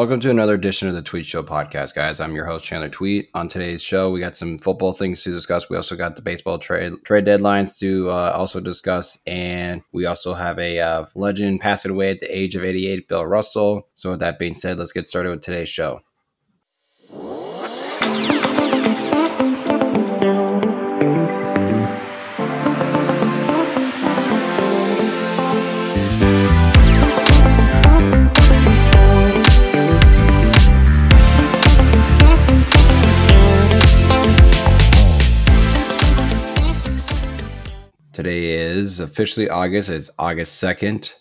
Welcome to another edition of the Twedt Show podcast, guys. I'm your host Chandler Twedt. On today's show, we got some football things to discuss. We also got the baseball trade trade deadlines to uh, also discuss, and we also have a uh, legend passing away at the age of 88, Bill Russell. So, with that being said, let's get started with today's show. Is officially August. It's August 2nd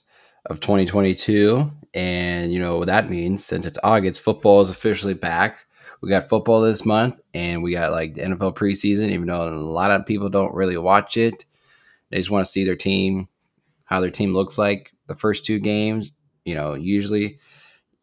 of 2022. And you know what that means? Since it's August, football is officially back. We got football this month and we got like the NFL preseason, even though a lot of people don't really watch it. They just want to see their team, how their team looks like the first two games. You know, usually,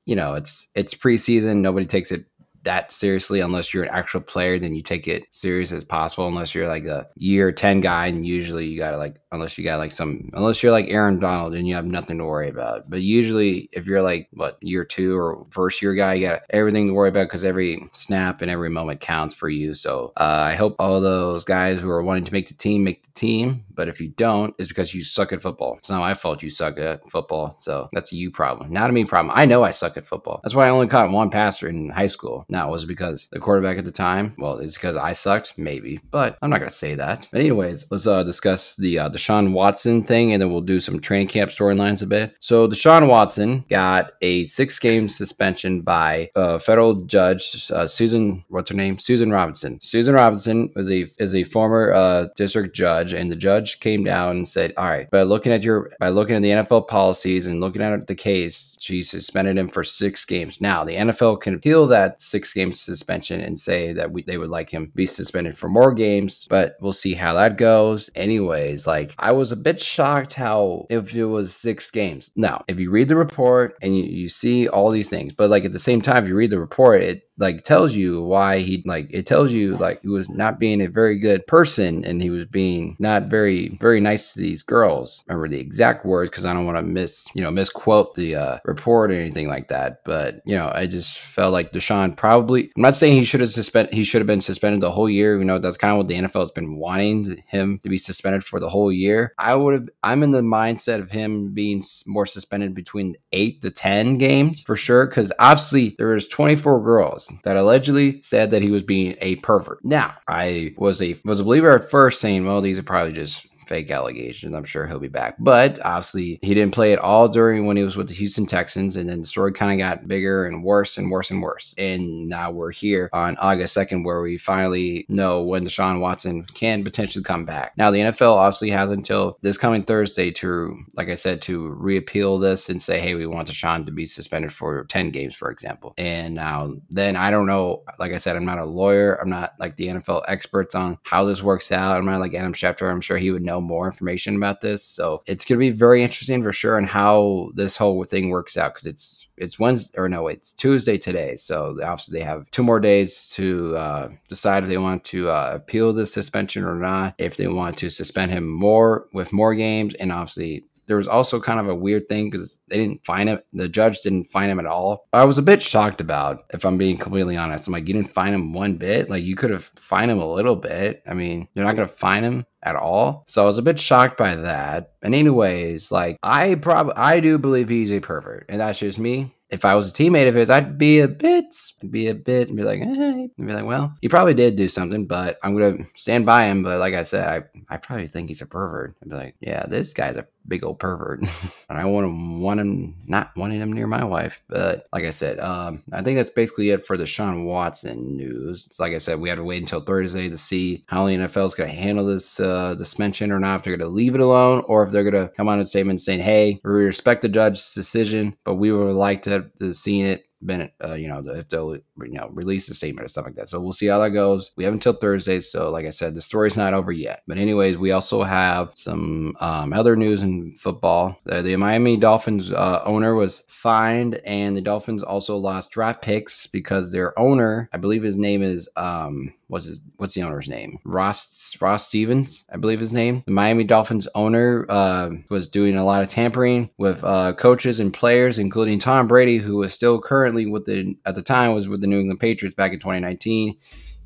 you know, it's it's preseason. Nobody takes it that seriously unless you're an actual player then you take it serious as possible unless you're like a year 10 guy and usually you gotta like unless you got like some unless you're like aaron donald and you have nothing to worry about. But usually if you're like what year two or first year guy you got everything to worry about because every snap and every moment counts for you. So uh, i hope all those guys who are wanting to make the team make the team but if you don't it's because you suck at football it's not my fault you suck at football so that's a you problem not a me problem i know i suck at football that's why i only caught one passer in high school now, was because the quarterback at the time? Well, it's because I sucked, maybe, but I'm not gonna say that. But anyways, let's uh, discuss the uh, Deshaun Watson thing, and then we'll do some training camp storylines a bit. So Deshaun Watson got a six-game suspension by a federal judge, uh, Susan. What's her name? Susan Robinson. Susan Robinson was a is a former uh, district judge, and the judge came down and said, "All right, by looking at your by looking at the NFL policies and looking at the case, she suspended him for six games. Now the NFL can appeal that six six game suspension and say that we, they would like him be suspended for more games, but we'll see how that goes. Anyways, like I was a bit shocked how if it was six games. Now, if you read the report and you, you see all these things, but like at the same time, if you read the report, it like tells you why he like it tells you like he was not being a very good person and he was being not very very nice to these girls. Remember the exact words because i don't want to miss you know misquote the uh, report or anything like that but you know i just felt like deshaun probably i'm not saying he should have suspended he should have been suspended the whole year you know that's kind of what the nfl has been wanting him to be suspended for the whole year. I would have i'm in the mindset of him being more suspended between 8 to 10 games for sure because obviously there was 24 girls that allegedly said that he was being a pervert. Now, I was a was a believer at first, saying, "Well, these are probably just fake allegations. I'm sure he'll be back. But obviously, he didn't play at all during when he was with the Houston Texans. And then the story kind of got bigger and worse and worse and worse. And now we're here on August 2nd, where we finally know when Deshaun Watson can potentially come back. Now, the NFL obviously has until this coming Thursday to, like I said, to reappeal this and say, hey, we want Deshaun to be suspended for 10 games, for example. And now, then I don't know. Like I said, I'm not a lawyer. I'm not like the NFL experts on how this works out. I'm not like Adam Schefter. I'm sure he would know more information about this. So it's going to be very interesting for sure and how this whole thing works out because it's it's Wednesday or no, it's Tuesday today. So obviously they have two more days to uh, decide if they want to uh, appeal the suspension or not. If they want to suspend him more with more games, and obviously there was also kind of a weird thing because they didn't find him. The judge didn't find him at all. I was a bit shocked about, if I'm being completely honest. I'm like, you didn't find him one bit. Like you could have find him a little bit. I mean, you're not gonna find him at all. So I was a bit shocked by that. And anyways, like I probably I do believe he's a pervert, and that's just me if I was a teammate of his, I'd be a bit, be a bit, and be like, eh. be like, well, he probably did do something, but I'm gonna stand by him. But like I said, I, I probably think he's a pervert. I'd be like, yeah, this guy's a big old pervert, and I want him, want him, not wanting him near my wife. But like I said, um, I think that's basically it for Deshaun Watson news. So like I said, we have to wait until Thursday to see how the NFL is gonna handle this uh, suspension or not. If they're gonna leave it alone, or if they're gonna come on a statement saying, hey, we respect the judge's decision, but we would like to have seen it been uh, you know if they'll you know release a statement or stuff like that. So we'll see how that goes. We have until thursday so like i said the story's not over yet. But anyways we also have some um, other news in football. The, the miami dolphins uh, owner was fined and the dolphins also lost draft picks because their owner i believe his name is um what's his what's the owner's name? Ross Ross Stevens, I believe his name. The Miami Dolphins owner uh, was doing a lot of tampering with uh, coaches and players, including Tom Brady, who was still currently with the at the time was with the New England Patriots back in 2019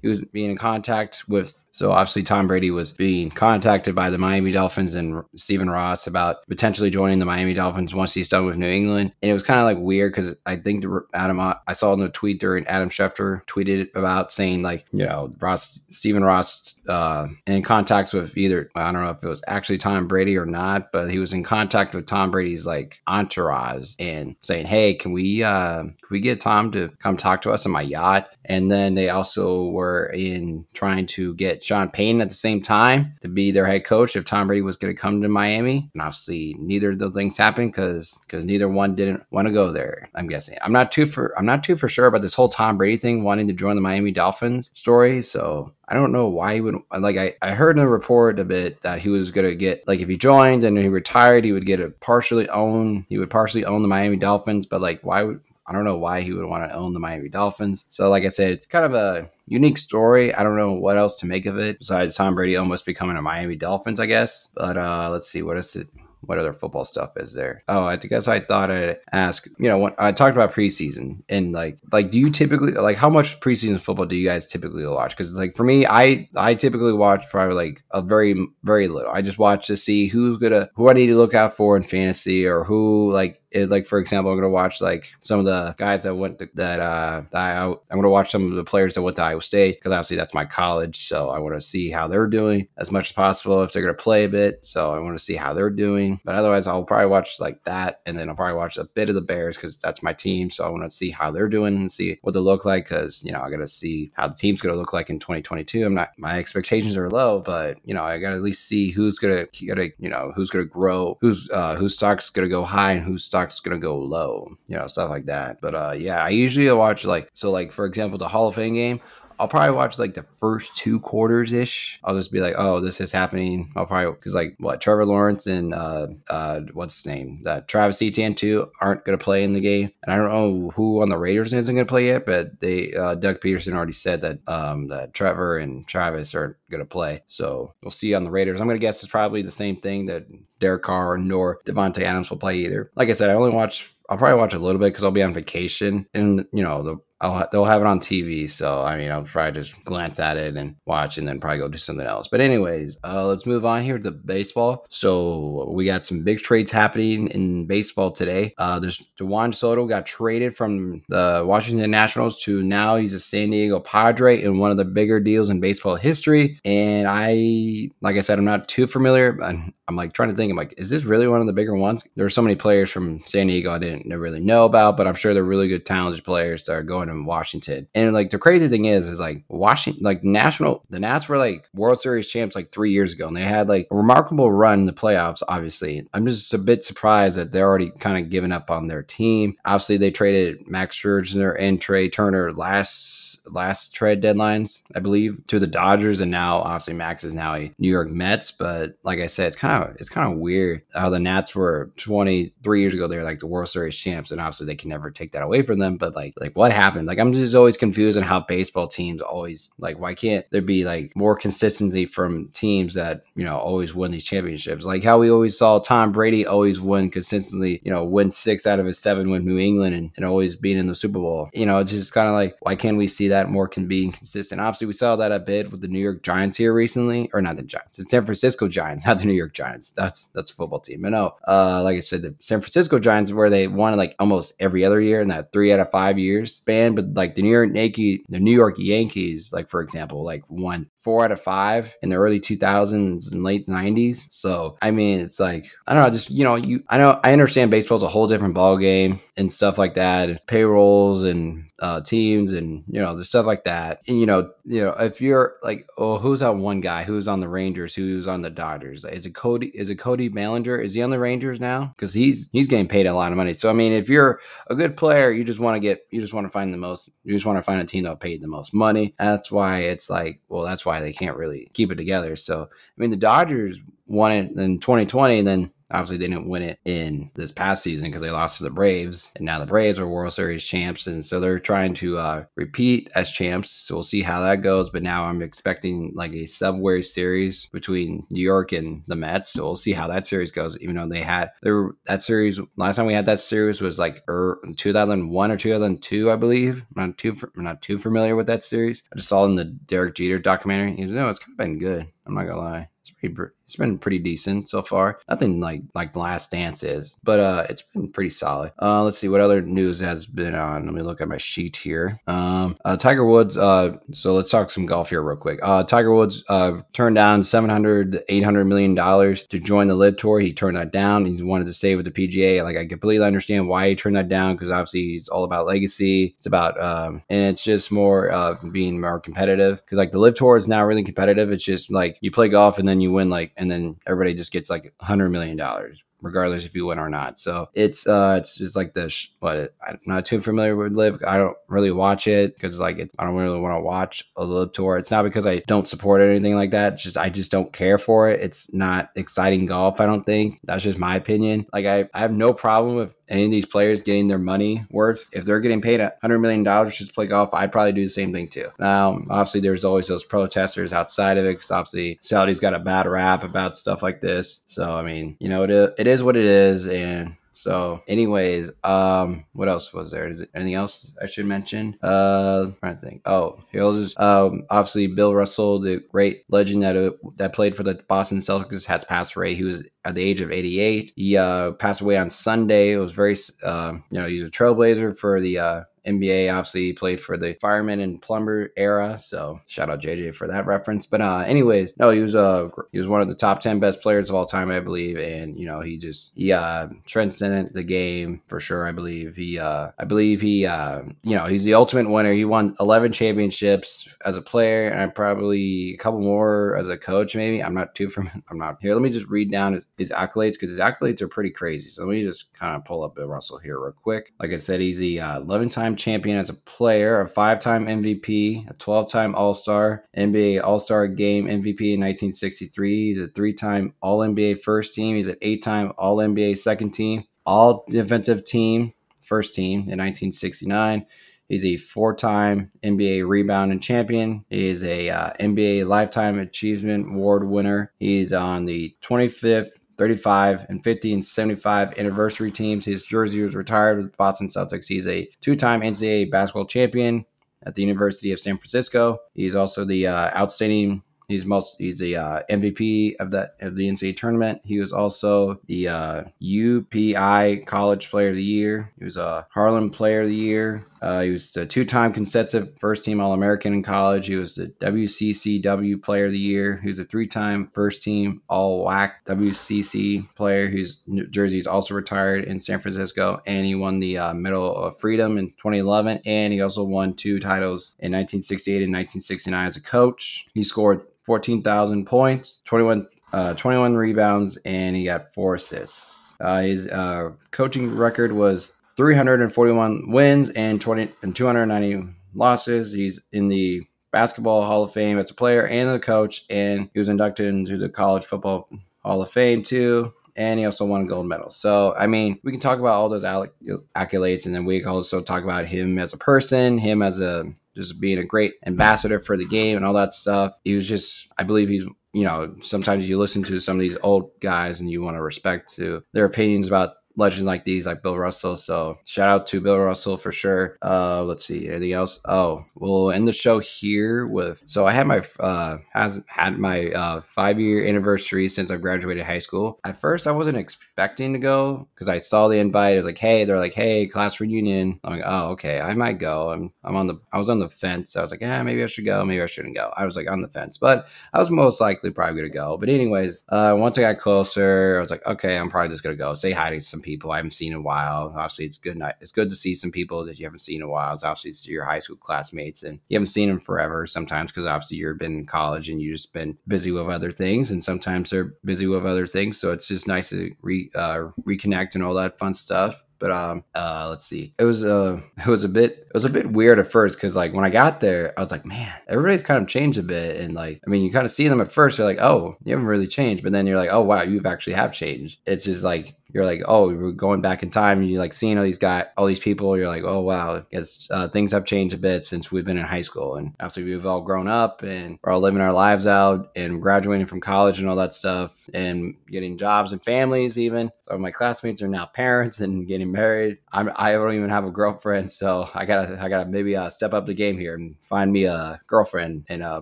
he was being in contact with. So obviously, Tom Brady was being contacted by the Miami Dolphins and Stephen Ross about potentially joining the Miami Dolphins once he's done with New England. And it was kind of like weird because I think Adam, I saw in the tweet during Adam Schefter tweeted about saying like, you know, Ross, Stephen Ross, uh, in contact with either I don't know if it was actually Tom Brady or not, but he was in contact with Tom Brady's like entourage and saying, hey, can we uh, can we get Tom to come talk to us on my yacht? And then they also were in trying to get Sean Payton at the same time to be their head coach if Tom Brady was going to come to Miami. And obviously, neither of those things happened because because neither one didn't want to go there. I'm guessing. I'm not too for I'm not too for sure about this whole Tom Brady thing wanting to join the Miami Dolphins story. So I don't know why he would like I, I heard in a report a bit that he was gonna get like if he joined and he retired he would get a partially own he would partially own the Miami Dolphins but like why would I don't know why he would want to own the Miami Dolphins. So, like I said, it's kind of a unique story. I don't know what else to make of it besides Tom Brady almost becoming a Miami Dolphins, I guess. But uh, let's see, what is it? what other football stuff is there? Oh, I guess I thought I'd ask. You know, when I talked about preseason and like, like, do you typically like how much preseason football do you guys typically watch? Because like for me, I I typically watch probably like a very very little. I just watch to see who's gonna who I need to look out for in fantasy or who like it, like for example, I'm gonna watch like some of the guys that went to, that uh I, I'm gonna watch some of the players that went to Iowa State because obviously that's my college, so I want to see how they're doing as much as possible if they're gonna play a bit. So I want to see how they're doing. But otherwise, I'll probably watch like that, and then I'll probably watch a bit of the Bears because that's my team. So I want to see how they're doing and see what they look like because you know I got to see how the team's to look like in 2022. I'm not my expectations are low, but you know I got to at least see who's gonna gotta you know who's gonna grow, who's uh, whose stock's gonna go high and whose stock's gonna go low, you know stuff like that. But uh, yeah, I usually watch like so like for example the Hall of Fame game. I'll probably watch like the first two quarters ish. I'll just be like, oh, this is happening. I'll probably because like what Trevor Lawrence and uh uh what's his name that Travis Etienne too aren't gonna play in the game, and I don't know who on the Raiders isn't gonna play yet, but they uh, Doug Pederson already said that um that Trevor and Travis aren't gonna play, so we'll see on the Raiders. I'm gonna guess it's probably the same thing that Derek Carr nor Davante Adams will play either. Like I said, I only watch I'll probably watch a little bit because I'll be on vacation, and you know the I'll, they'll have it on TV. So, I mean, I'll probably just glance at it and watch and then probably go do something else. But, anyways, uh, let's move on here to baseball. So, we got some big trades happening in baseball today. Uh, there's Juan Soto got traded from the Washington Nationals to now he's a San Diego Padre in one of the bigger deals in baseball history. And I, like I said, I'm not too familiar. I'm, I'm like trying to think, I'm like, is this really one of the bigger ones? There are so many players from San Diego I didn't really know about, but I'm sure they're really good, talented players that are going in Washington. And like the crazy thing is, is like Washington, like national, the Nats were like World Series champs like three years ago, and they had like a remarkable run in the playoffs. Obviously, I'm just a bit surprised that they're already kind of giving up on their team. Obviously, they traded Max Scherzer and Trea Turner last last trade deadlines, I believe, to the Dodgers, and now obviously Max is now a New York Mets. But like I said, it's kind of it's kind of weird how the Nats were 23 years ago. They were like the World Series champs, and obviously they can never take that away from them. But like like what happened? Like I'm just always confused on how baseball teams always like why can't there be like more consistency from teams that, you know, always win these championships? Like how we always saw Tom Brady always win consistently, you know, win six out of his seven with New England and, and always being in the Super Bowl. You know, it's just kind of like why can't we see that more can be consistent? Obviously we saw that a bit with the New York Giants here recently, or not the Giants, the San Francisco Giants, not the New York Giants. That's that's a football team. But no, uh, like I said, the San Francisco Giants where they won like almost every other year in that three out of five years span, but like the New York Yankee, the New York Yankees, like for example, like won four out of five in the early 2000s and late 90s. So I mean, it's like I don't know, just you know, you I know I understand baseball's a whole different ball game and stuff like that, payrolls and uh, teams and you know the stuff like that. And you know, you know, if you're like, oh, who's that one guy who's on the Rangers, who's on the Dodgers? Is it Cody? Is it Cody Bellinger? Is he on the Rangers now? Because he's he's getting paid a lot of money. So I mean, if you're a good player, you just want to get, you just want to find the most, you just want to find a team that paid the most money. That's why it's like, well, that's why they can't really keep it together. So I mean, the Dodgers won it in 2020, and then obviously they didn't win it in this past season because they lost to the Braves, and now the Braves are World Series champs, and so they're trying to uh, repeat as champs. So we'll see how that goes. But now I'm expecting like a subway series between New York and the Mets. So we'll see how that series goes. Even though they had there that series last time we had that series was like er, 2001 or 2002, I believe. I'm not too I'm not too familiar with that series. I just saw in the Derek Jeter documentary. You know, it's kind of been good. I'm not gonna lie. It's been pretty decent so far. Nothing like like Last Dance is, but uh, it's been pretty solid. Uh, let's see what other news has been on. Let me look at my sheet here. Um, uh, Tiger Woods. Uh, so let's talk some golf here real quick. Uh, Tiger Woods uh, turned down 700 800 million dollars to join the LIV Tour. He turned that down. He wanted to stay with the PGA. Like I completely understand why he turned that down because obviously he's all about legacy. It's about um, and it's just more uh, being more competitive because like the LIV Tour is now really competitive. It's just like you play golf and then you win like and then everybody just gets like a hundred million dollars regardless if you win or not. So it's uh it's just like the sh- what I'm not too familiar with LIV. I don't really watch it because like it, I don't really want to watch a LIV tour. It's not because I don't support it or anything like that. It's just I just don't care for it. It's not exciting golf. I don't think that's just my opinion. Like I I have no problem with any of these players getting their money worth. If they're getting paid a hundred million dollars just to play golf, I'd probably do the same thing too. Now, obviously, there's always those protesters outside of it because obviously Saudi's got a bad rap about stuff like this. So I mean, you know, it, it is what it is, and so, anyways, um, what else was there? Is it anything else I should mention? Uh, I'm trying to think. Oh, just um, obviously Bill Russell, the great legend that uh, that played for the Boston Celtics, has passed away. He was at the age of 88. He uh, passed away on Sunday. It was very, uh, you know, he's a trailblazer for the uh, NBA. Obviously, played for the fireman and plumber era. So shout out JJ for that reference. But uh, anyways, no, he was uh he was one of the top ten best players of all time, I believe. And you know, he just he uh transcended the game for sure. I believe he uh I believe he uh you know he's the ultimate winner. He won eleven championships as a player, and probably a couple more as a coach. Maybe I'm not too from I'm not here. Let me just read down his, his accolades because his accolades are pretty crazy. So let me just kind of pull up Bill Russell here real quick. Like I said, he's the uh, 11 time time champion as a player, a five time MVP, a 12 time All Star, NBA All Star Game MVP in 1963. He's a three time All NBA first team. He's an eight time All NBA second team, All Defensive Team first team in 1969. He's a four-time NBA rebounding champion. He is a uh, NBA Lifetime Achievement Award winner. He's on the 25th 35 and 50 and 75 anniversary teams. His jersey was retired with Boston Celtics. He's a two time NCAA basketball champion at the University of San Francisco. He's also the uh, outstanding He's most he's the uh, MVP of that of the NCAA tournament. He was also the uh, UPI College Player of the Year. He was a Harlem Player of the Year. Uh, he was a two-time consecutive first-team All-American in college. He was the WCCW Player of the Year. He was a three-time first-team All-WAC WCC player. Whose jersey is also retired in San Francisco, and he won the uh, Medal of Freedom in 2011. And he also won two titles in 1968 and 1969 as a coach. He scored 14,000 points, 21, uh, 21 rebounds, and he got four assists. Uh, his uh, coaching record was 341 wins and 20 and 290 losses. He's in the Basketball Hall of Fame as a player and a coach, and he was inducted into the College Football Hall of Fame too. And he also won a gold medal. So, I mean, we can talk about all those accolades, and then we can also talk about him as a person, him as a just being a great ambassador for the game and all that stuff. He was just, I believe he's, you know, sometimes you listen to some of these old guys and you want to respect to their opinions about legends like these, like Bill Russell. So shout out to Bill Russell for sure. Uh, let's see anything else. Oh, we'll end the show here with. So I had my uh has had my uh five year anniversary since I graduated high school. At first, I wasn't expecting to go because I saw the invite. It was like, hey, they're like, hey, class reunion. I'm like, oh, okay, I might go. I'm I'm on the I was on the fence. I was like, yeah, maybe I should go. Maybe I shouldn't go. I was like on the fence, but I was most likely probably gonna go. But anyways, uh, once I got closer, I was like, okay, I'm probably just gonna go say hi to some people people I haven't seen in a while. Obviously, it's good. It's good to see some people that you haven't seen in a while. It's obviously your high school classmates, and you haven't seen them forever. Sometimes because obviously you've been in college and you've just been busy with other things, and sometimes they're busy with other things. So it's just nice to re, uh, reconnect and all that fun stuff But um, uh, let's see. It was uh, it was a bit it was a bit weird at first because like when I got there, I was like, man, everybody's kind of changed a bit, and like I mean, you kind of see them at first, you're like, oh, you haven't really changed, but then you're like, oh wow, you've actually have changed. It's just like you're like, oh, we're going back in time. You like seeing all these guys, all these people. You're like, oh wow, uh, things have changed a bit since we've been in high school, and obviously we've all grown up and we're all living our lives out and graduating from college and all that stuff, and getting jobs and families. Even of my classmates are now parents and getting married. I'm I don't even have a girlfriend, so I gotta I gotta maybe uh, step up the game here and find me a girlfriend and uh,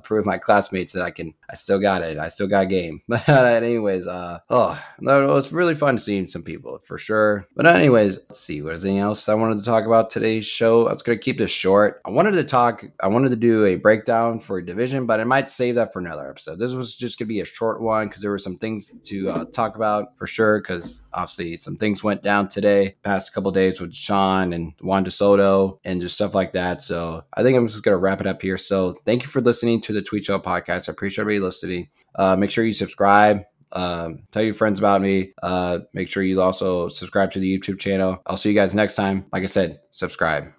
prove my classmates that I can. I still got it. I still got game. But anyways, uh, oh it was really fun seeing some people for sure. But anyways, let's see. What is anything else I wanted to talk about today's show? I was gonna keep this short. I wanted to talk. I wanted to do a breakdown for a division, but I might save that for another episode. This was just gonna be a short one because there were some things to uh, talk about for sure. Because obviously some things went down today, past couple days with Sean and Juan DeSoto and just stuff like that. So I think I'm just gonna wrap it up here. So thank you for listening to the Twedt Show podcast. I appreciate everybody listening. Uh, make sure you subscribe um, tell your friends about me. Uh, make sure you also subscribe to the YouTube channel. I'll see you guys next time. Like I said, subscribe.